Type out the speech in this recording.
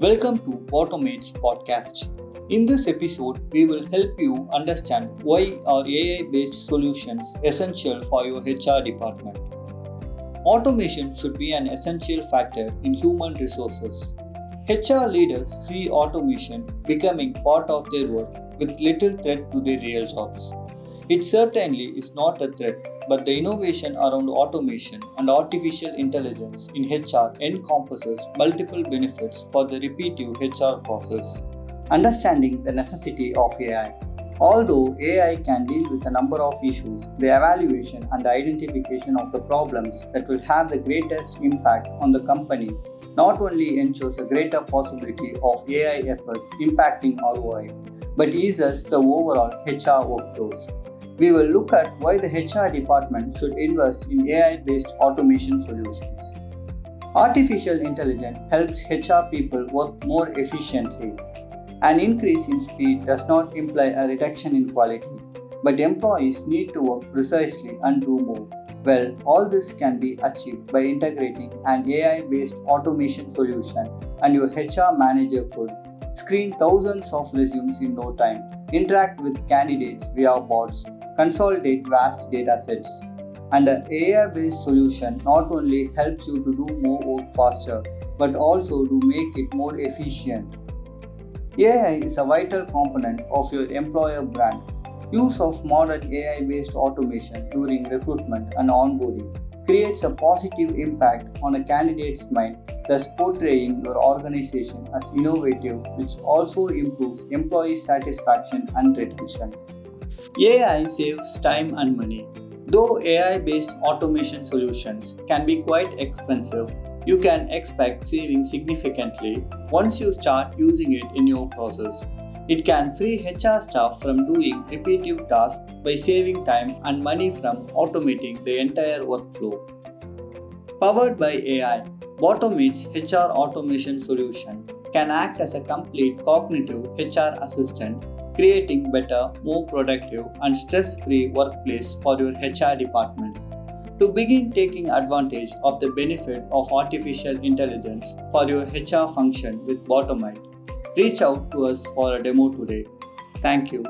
Welcome to Automate's podcast. In this episode, we will help you understand why are AI-based solutions essential for your HR department. Automation should be an essential factor in human resources. HR leaders see automation becoming part of their work with little threat to their real jobs. It certainly is not a threat, but the innovation around automation and artificial intelligence in HR encompasses multiple benefits for the repetitive HR process. Understanding the necessity of AI. Although AI can deal with a number of issues, the evaluation and identification of the problems that will have the greatest impact on the company not only ensures a greater possibility of AI efforts impacting ROI, but eases the overall HR workflows we will look at why the HR department should invest in AI based automation solutions. Artificial intelligence helps HR people work more efficiently. An increase in speed does not imply a reduction in quality, but employees need to work precisely and do more. Well, all this can be achieved by integrating an AI based automation solution, and your HR manager could screen thousands of resumes in no time, interact with candidates via bots, consolidate vast data sets. And an AI based solution not only helps you to do more work faster, but also to make it more efficient. AI is a vital component of your employer brand. Use of modern AI based automation during recruitment and onboarding creates a positive impact on a candidate's mind, thus portraying your organization as innovative, which also improves employee satisfaction and retention. AI saves time and money. Though AI based automation solutions can be quite expensive, you can expect saving significantly once you start using it in your process. It can free HR staff from doing repetitive tasks by saving time and money from automating the entire workflow. Powered by AI, Automate's HR automation solution can act as a complete cognitive HR assistant creating better, more productive, and stress free workplace for your HR department. To begin taking advantage of the benefit of artificial intelligence for your HR function with Bottomite, reach out to us for a demo today. Thank you.